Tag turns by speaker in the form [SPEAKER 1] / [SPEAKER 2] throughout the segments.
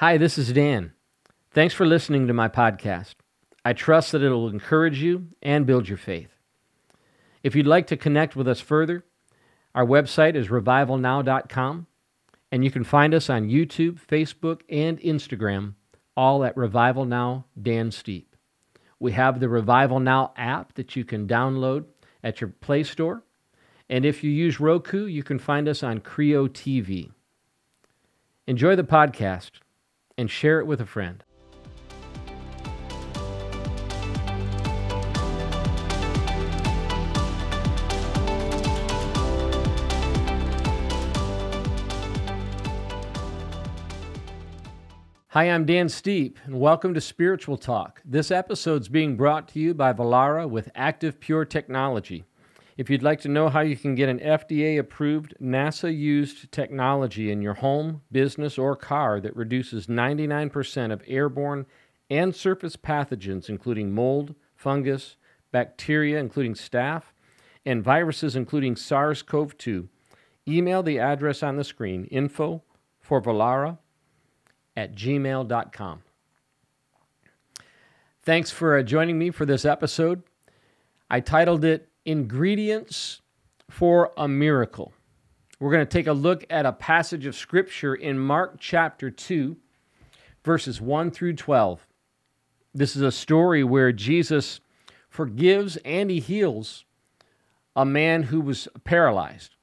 [SPEAKER 1] Hi, this is Dan. Thanks for listening to my podcast. I trust that it'll encourage you and build your faith. If you'd like to connect with us further, our website is revivalnow.com, and you can find us on YouTube, Facebook, and Instagram, all at Revival Now Dan Steepe. We have the Revival Now app that you can download at your Play Store, and if you use Roku, you can find us on Creo TV. Enjoy the podcast and share it with a friend. Hi, I'm Dan Steepe, and welcome to Spiritual Talk. This episode's being brought to you by Vollara with Active Pure Technology. If you'd like to know how you can get an FDA approved, NASA used technology in your home, business, or car that reduces 99% of airborne and surface pathogens, including mold, fungus, bacteria, including staph, and viruses, including SARS CoV 2, email the address on the screen info for Vollara at gmail.com. Thanks for uh, joining me for this episode. I titled it Ingredients for a Miracle. We're going to take a look at a passage of Scripture in Mark chapter 2, verses 1 through 12. This is a story where Jesus forgives and he heals a man who was paralyzed.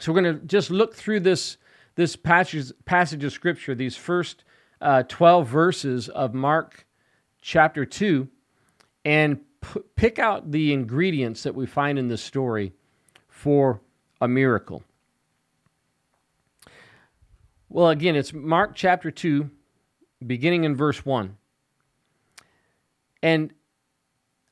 [SPEAKER 1] So we're going to just look through this this passage, passage of Scripture, these first uh, 12 verses of Mark chapter 2, and pick out the ingredients that we find in this story for a miracle. Well, again, it's Mark chapter 2, beginning in verse 1. And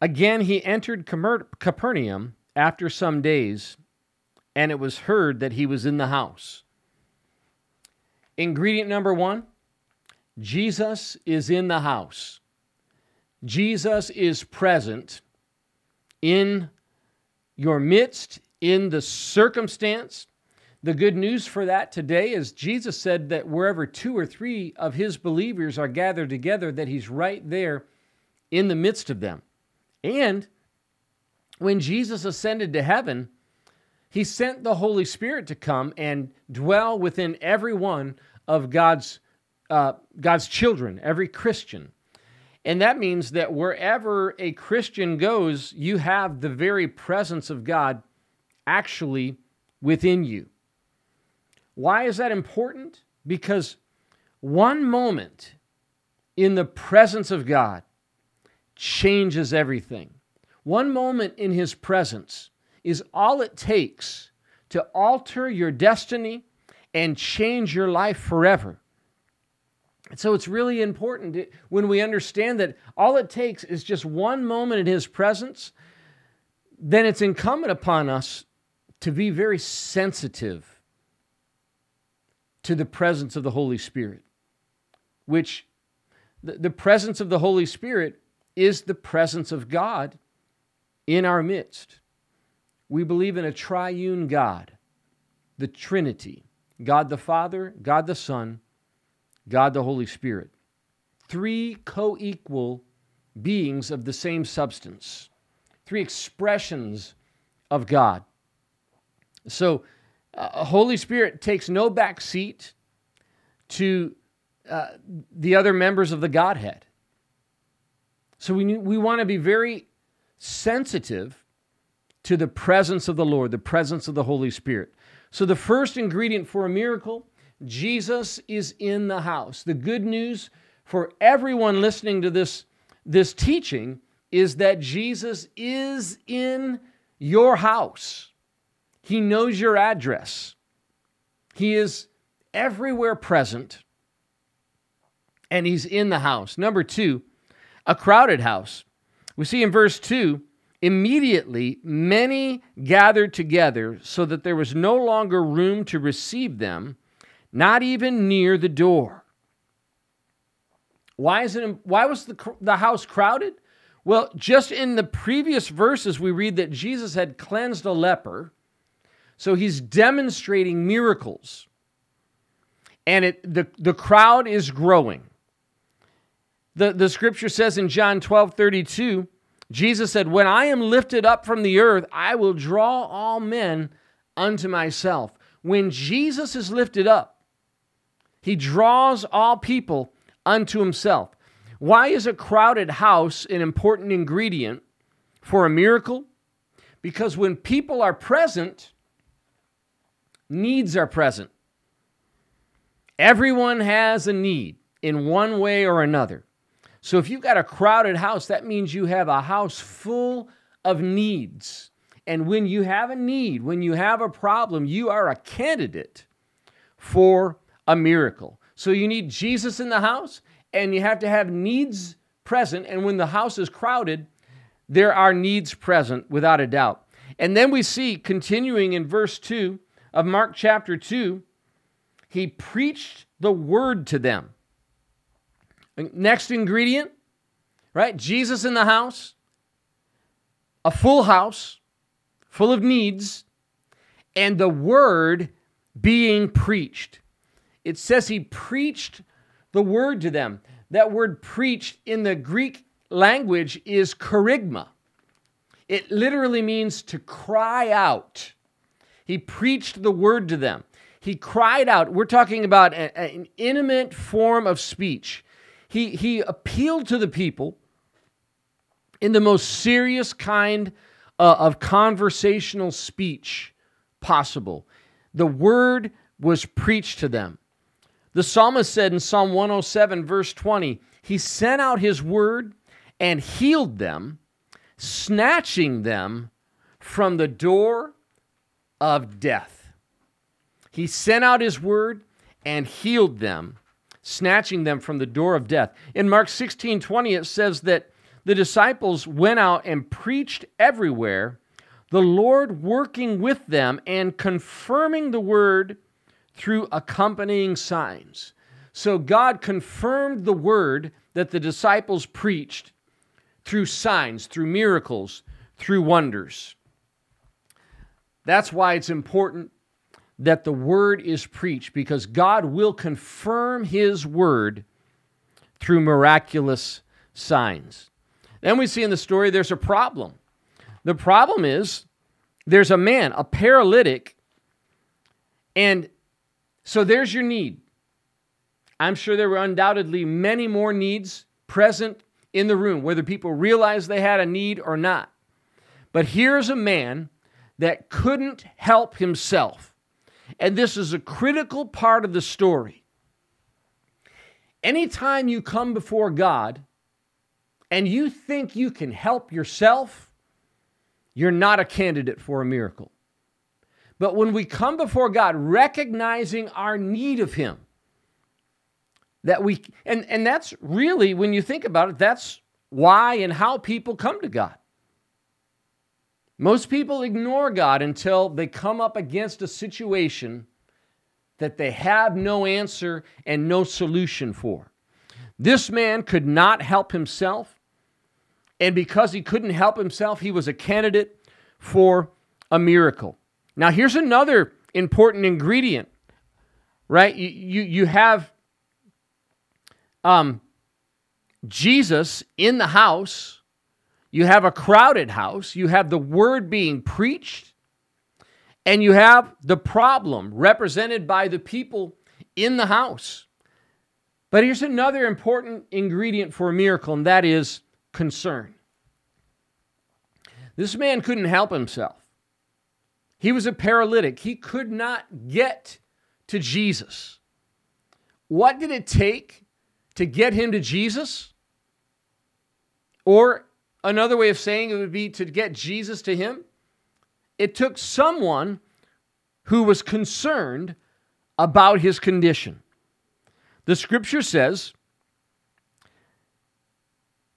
[SPEAKER 1] again, he entered Capernaum after some days, and it was heard that he was in the house. Ingredient number one Jesus is in the house. Jesus is present in your midst, in the circumstance. The good news for that today is Jesus said that wherever two or three of his believers are gathered together, that he's right there in the midst of them. And when Jesus ascended to heaven, he sent the Holy Spirit to come and dwell within every one of God's, uh, God's children, every Christian. And that means that wherever a Christian goes, you have the very presence of God actually within you. Why is that important? Because one moment in the presence of God changes everything. One moment in His presence is all it takes to alter your destiny and change your life forever. So it's really important when we understand that all it takes is just one moment in His presence, then it's incumbent upon us to be very sensitive to the presence of the Holy Spirit, which the, presence of the Holy Spirit is the presence of God in our midst. We believe in a triune God, the Trinity God the Father, God the Son, God the Holy Spirit. Three co equal beings of the same substance, three expressions of God. So, uh, Holy Spirit takes no back seat to uh, the other members of the Godhead. So, we, we want to be very sensitive to the presence of the Lord, the presence of the Holy Spirit. So, the first ingredient for a miracle Jesus is in the house. The good news for everyone listening to this, this teaching is that Jesus is in your house. He knows your address. He is everywhere present, and He's in the house. Number two, a crowded house. We see in verse 2 Immediately, many gathered together so that there was no longer room to receive them, not even near the door. Why, is it, why was the, the house crowded? Well, just in the previous verses, we read that Jesus had cleansed a leper. So he's demonstrating miracles. and it the, the crowd is growing. The, the scripture says in John 12 32, Jesus said, When I am lifted up from the earth, I will draw all men unto myself. When Jesus is lifted up, he draws all people unto himself. Why is a crowded house an important ingredient for a miracle? Because when people are present, needs are present. Everyone has a need in one way or another. So if you've got a crowded house, that means you have a house full of needs. And when you have a need, when you have a problem, you are a candidate for a miracle. So you need Jesus in the house, and you have to have needs present. And when the house is crowded, there are needs present without a doubt. And then we see, continuing in verse 2 of Mark chapter 2, he preached the word to them. Next ingredient, right? Jesus in the house, a full house full of needs, and the word being preached. It says he preached the word to them. That word preached in the Greek language is kerygma. It literally means to cry out. He preached the word to them. He cried out. We're talking about a, an intimate form of speech. He, he appealed to the people in the most serious kind uh, of conversational speech possible. The word was preached to them. The psalmist said in Psalm 107, verse 20, He sent out His word and healed them, snatching them from the door of death. He sent out His word and healed them, snatching them from the door of death. In Mark 16 20, it says that the disciples went out and preached everywhere, the Lord working with them and confirming the word through accompanying signs. So God confirmed the word that the disciples preached through signs, through miracles, through wonders. That's why it's important that the word is preached because God will confirm his word through miraculous signs. Then we see in the story there's a problem. The problem is there's a man, a paralytic, and so there's your need. I'm sure there were undoubtedly many more needs present in the room, whether people realized they had a need or not. But here's a man that couldn't help himself. And this is a critical part of the story. Anytime you come before God and you think you can help yourself, you're not a candidate for a miracle. But when we come before God recognizing our need of Him, that we, and, and that's really, when you think about it, that's why and how people come to God. Most people ignore God until they come up against a situation that they have no answer and no solution for. This man could not help himself, and because he couldn't help himself, he was a candidate for a miracle. Now, here's another important ingredient, right? You, you, you have um, Jesus in the house, you have a crowded house, you have the word being preached, and you have the problem represented by the people in the house. But here's another important ingredient for a miracle, and that is concern. This man couldn't help himself. He was a paralytic. He could not get to Jesus. What did it take to get him to Jesus? Or another way of saying it would be to get Jesus to him. It took someone who was concerned about his condition. The scripture says,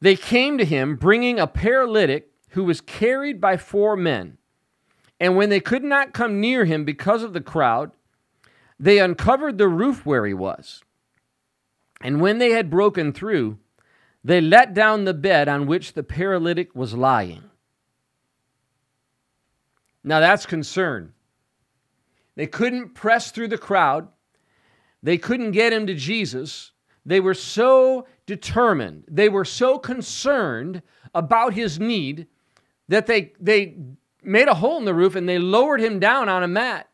[SPEAKER 1] They came to him bringing a paralytic who was carried by four men. And when they could not come near him because of the crowd, they uncovered the roof where he was. And when they had broken through, they let down the bed on which the paralytic was lying. Now that's concern. They couldn't press through the crowd. they couldn't get him to Jesus. They were so determined, they were so concerned about his need that they, they made a hole in the roof and they lowered him down on a mat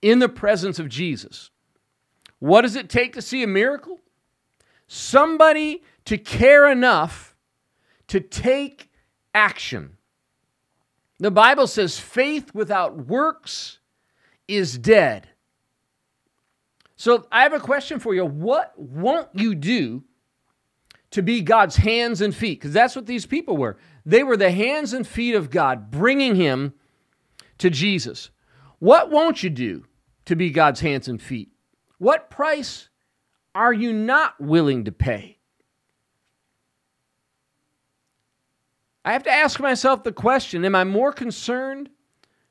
[SPEAKER 1] in the presence of Jesus. What does it take to see a miracle? Somebody to care enough to take action. The Bible says faith without works is dead. So I have a question for you. What won't you do to be God's hands and feet? Because that's what these people were. They were the hands and feet of God, bringing him to Jesus. What won't you do to be God's hands and feet? What price are you not willing to pay? I have to ask myself the question Am I more concerned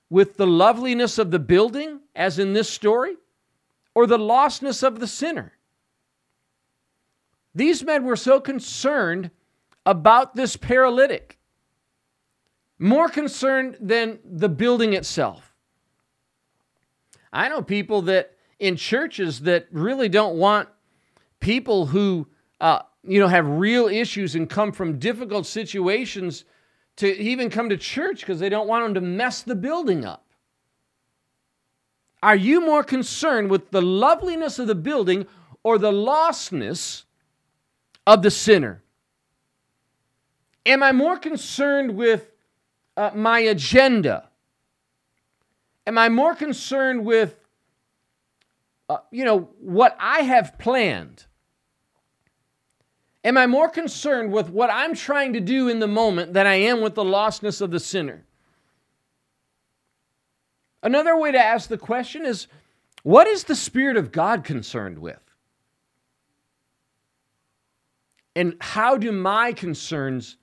[SPEAKER 1] with the loveliness of the building, as in this story, or the lostness of the sinner? These men were so concerned about this paralytic, more concerned than the building itself. I know people that in churches that really don't want people who uh, you know, have real issues and come from difficult situations to even come to church because they don't want them to mess the building up. Are you more concerned with the loveliness of the building or the lostness of the sinner? Am I more concerned with uh, my agenda? Am I more concerned with, uh, you know, what I have planned? Am I more concerned with what I'm trying to do in the moment than I am with the lostness of the sinner? Another way to ask the question is what is the Spirit of God concerned with? And how do my concerns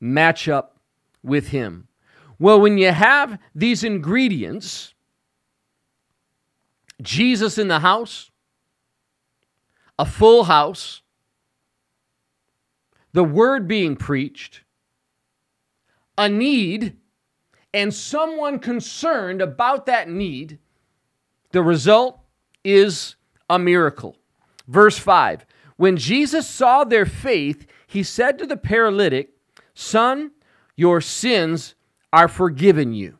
[SPEAKER 1] match up with Him? Well, when you have these ingredients, Jesus in the house, a full house, the word being preached, a need, and someone concerned about that need, the result is a miracle. Verse 5 When Jesus saw their faith, he said to the paralytic, Son, your sins are forgiven you.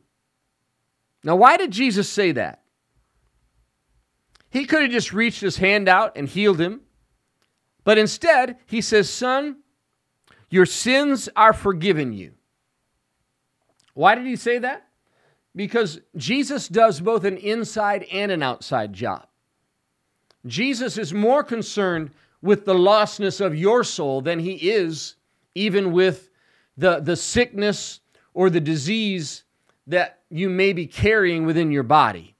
[SPEAKER 1] Now, why did Jesus say that? He could have just reached his hand out and healed him. But instead, he says, Son, your sins are forgiven you. Why did he say that? Because Jesus does both an inside and an outside job. Jesus is more concerned with the lostness of your soul than he is even with the, the sickness or the disease that you may be carrying within your body.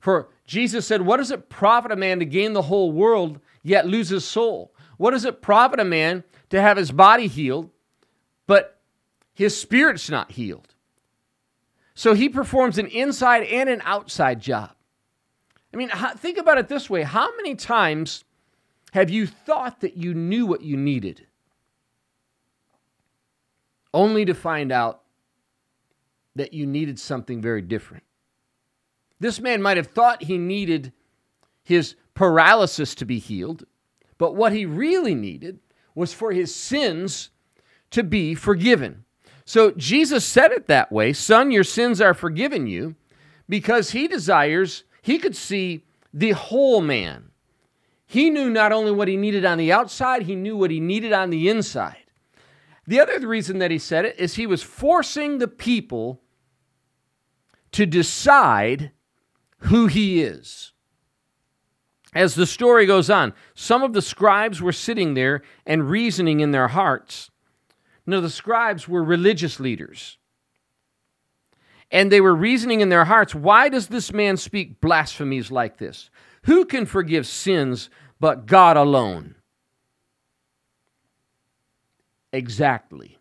[SPEAKER 1] For Jesus said, What does it profit a man to gain the whole world yet lose his soul? What does it profit a man to have his body healed, but his spirit's not healed. So he performs an inside and an outside job. I mean, think about it this way how many times have you thought that you knew what you needed, only to find out that you needed something very different? This man might have thought he needed his paralysis to be healed, but what he really needed was for his sins to be forgiven. So Jesus said it that way Son, your sins are forgiven you, because he desires, he could see the whole man. He knew not only what he needed on the outside, he knew what he needed on the inside. The other reason that he said it is he was forcing the people to decide who he is. As the story goes on, some of the scribes were sitting there and reasoning in their hearts. No, the scribes were religious leaders. And they were reasoning in their hearts, why does this man speak blasphemies like this? Who can forgive sins but God alone? Exactly.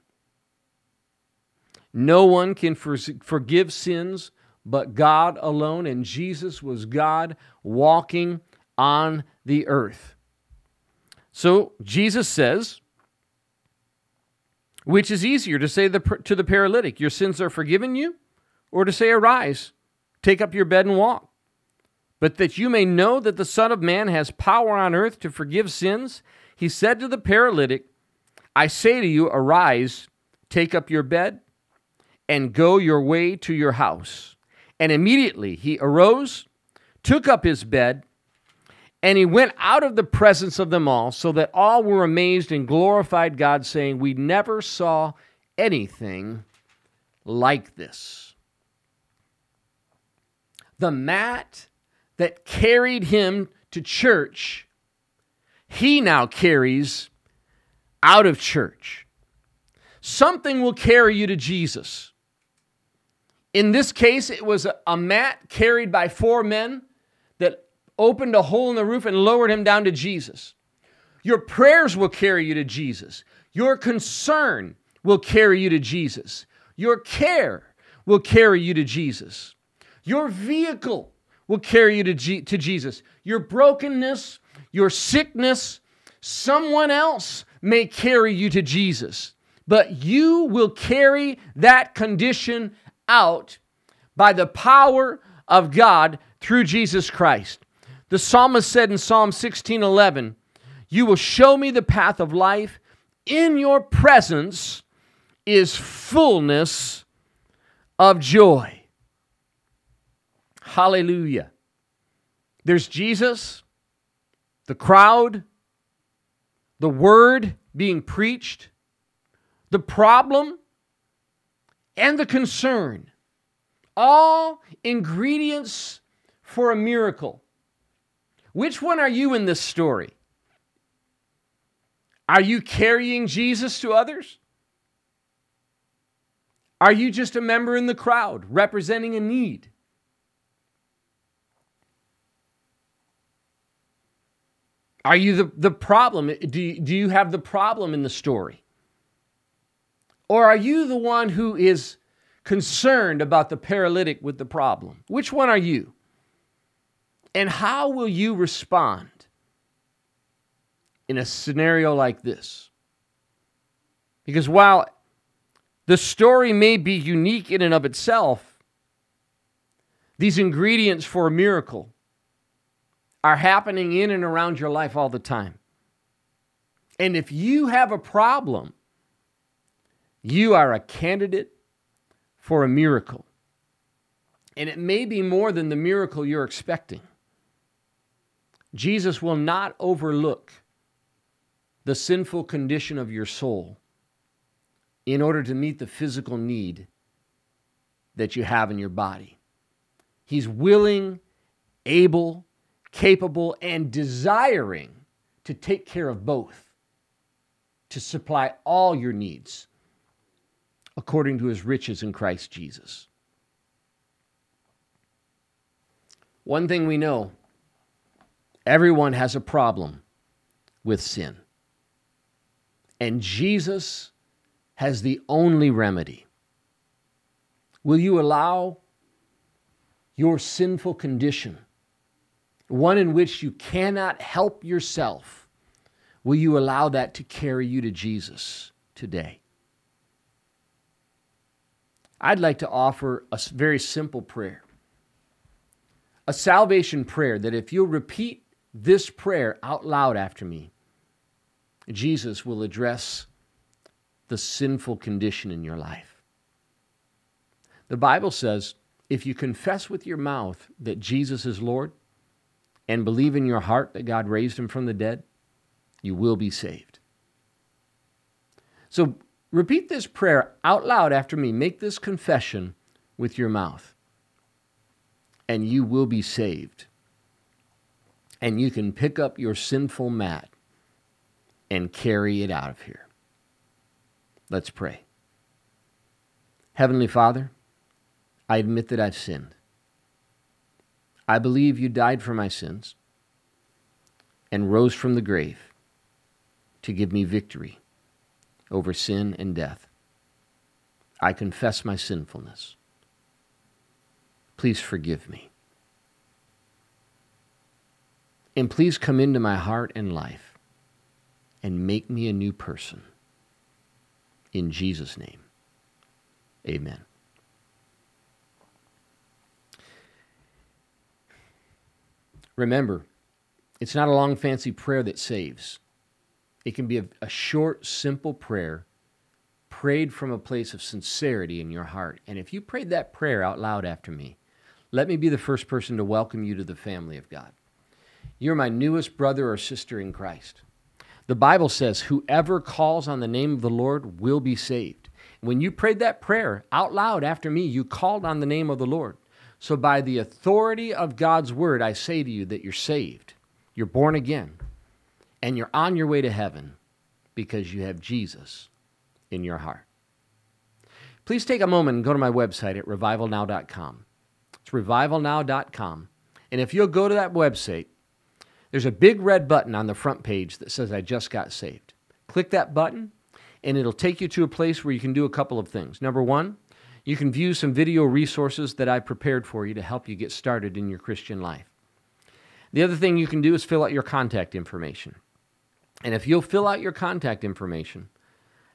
[SPEAKER 1] No one can for- forgive sins but God alone, and Jesus was God walking on the earth. So Jesus says, which is easier to say the, to the paralytic, Your sins are forgiven you, or to say, Arise, take up your bed and walk? But that you may know that the Son of Man has power on earth to forgive sins, he said to the paralytic, I say to you, arise, take up your bed, and go your way to your house. And immediately he arose, took up his bed, and he went out of the presence of them all, so that all were amazed and glorified God, saying, We never saw anything like this. The mat that carried him to church, he now carries out of church. Something will carry you to Jesus. In this case, it was a, mat carried by four men that opened a hole in the roof and lowered him down to Jesus. Your prayers will carry you to Jesus. Your concern will carry you to Jesus. Your care will carry you to Jesus. Your vehicle will carry you to, G- to Jesus. Your brokenness, your sickness, someone else may carry you to Jesus, but you will carry that condition out by the power of God through Jesus Christ. The psalmist said in Psalm 16:11, "You will show me the path of life. In your presence is fullness of joy." Hallelujah. There's Jesus, the crowd, the word being preached, the problem, and the concern. All ingredients for a miracle. Which one are you in this story? Are you carrying Jesus to others? Are you just a member in the crowd representing a need? Are you the, the problem? Do you, do you have the problem in the story? Or are you the one who is concerned about the paralytic with the problem? Which one are you? And how will you respond in a scenario like this? Because while the story may be unique in and of itself, these ingredients for a miracle are happening in and around your life all the time. And if you have a problem, you are a candidate for a miracle. And it may be more than the miracle you're expecting. Jesus will not overlook the sinful condition of your soul in order to meet the physical need that you have in your body. He's willing, able, capable, and desiring to take care of both, to supply all your needs according to his riches in Christ Jesus. One thing we know everyone has a problem with sin. And Jesus has the only remedy. Will you allow your sinful condition one in which you cannot help yourself, will you allow that to carry you to Jesus today? I'd like to offer a very simple prayer. A salvation prayer that if you'll repeat this prayer out loud after me, Jesus will address the sinful condition in your life. The Bible says if you confess with your mouth that Jesus is Lord and believe in your heart that God raised him from the dead, you will be saved. So repeat this prayer out loud after me. Make this confession with your mouth, and you will be saved. And you can pick up your sinful mat and carry it out of here. Let's pray. Heavenly Father, I admit that I've sinned. I believe you died for my sins and rose from the grave to give me victory over sin and death. I confess my sinfulness. Please forgive me. And please come into my heart and life and make me a new person. In Jesus' name, amen. Remember, it's not a long, fancy prayer that saves. It can be a, a short, simple prayer prayed from a place of sincerity in your heart. And if you prayed that prayer out loud after me, let me be the first person to welcome you to the family of God. You're my newest brother or sister in Christ. The Bible says, Whoever calls on the name of the Lord will be saved. When you prayed that prayer out loud after me, you called on the name of the Lord. So, by the authority of God's word, I say to you that you're saved, you're born again, and you're on your way to heaven because you have Jesus in your heart. Please take a moment and go to my website at revivalnow.com. It's revivalnow.com. And if you'll go to that website, there's a big red button on the front page that says, I just got saved. Click that button, and it'll take you to a place where you can do a couple of things. Number one, you can view some video resources that I prepared for you to help you get started in your Christian life. The other thing you can do is fill out your contact information. And if you'll fill out your contact information,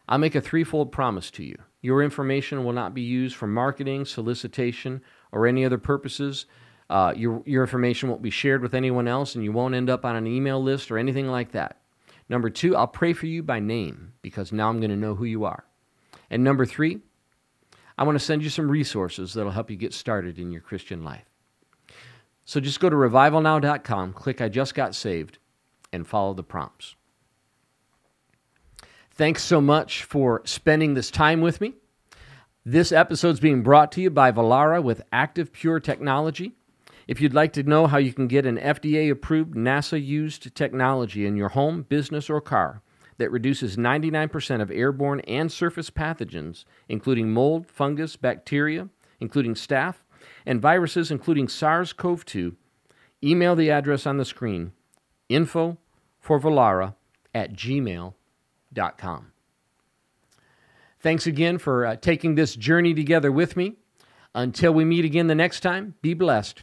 [SPEAKER 1] I'll make a threefold promise to you. Your information will not be used for marketing, solicitation, or any other purposes. Uh, your, your information won't be shared with anyone else, and you won't end up on an email list or anything like that. Number two, I'll pray for you by name because now I'm going to know who you are. And number three, I want to send you some resources that'll help you get started in your Christian life. So just go to revivalnow.com, click I just got saved, and follow the prompts. Thanks so much for spending this time with me. This episode is being brought to you by Vollara with Active Pure Technology. If you'd like to know how you can get an FDA approved NASA used technology in your home, business, or car that reduces 99% of airborne and surface pathogens, including mold, fungus, bacteria, including staph, and viruses, including SARS CoV 2, email the address on the screen info for Vollara at gmail.com. Thanks again for uh, taking this journey together with me. Until we meet again the next time, be blessed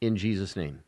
[SPEAKER 1] in Jesus' name.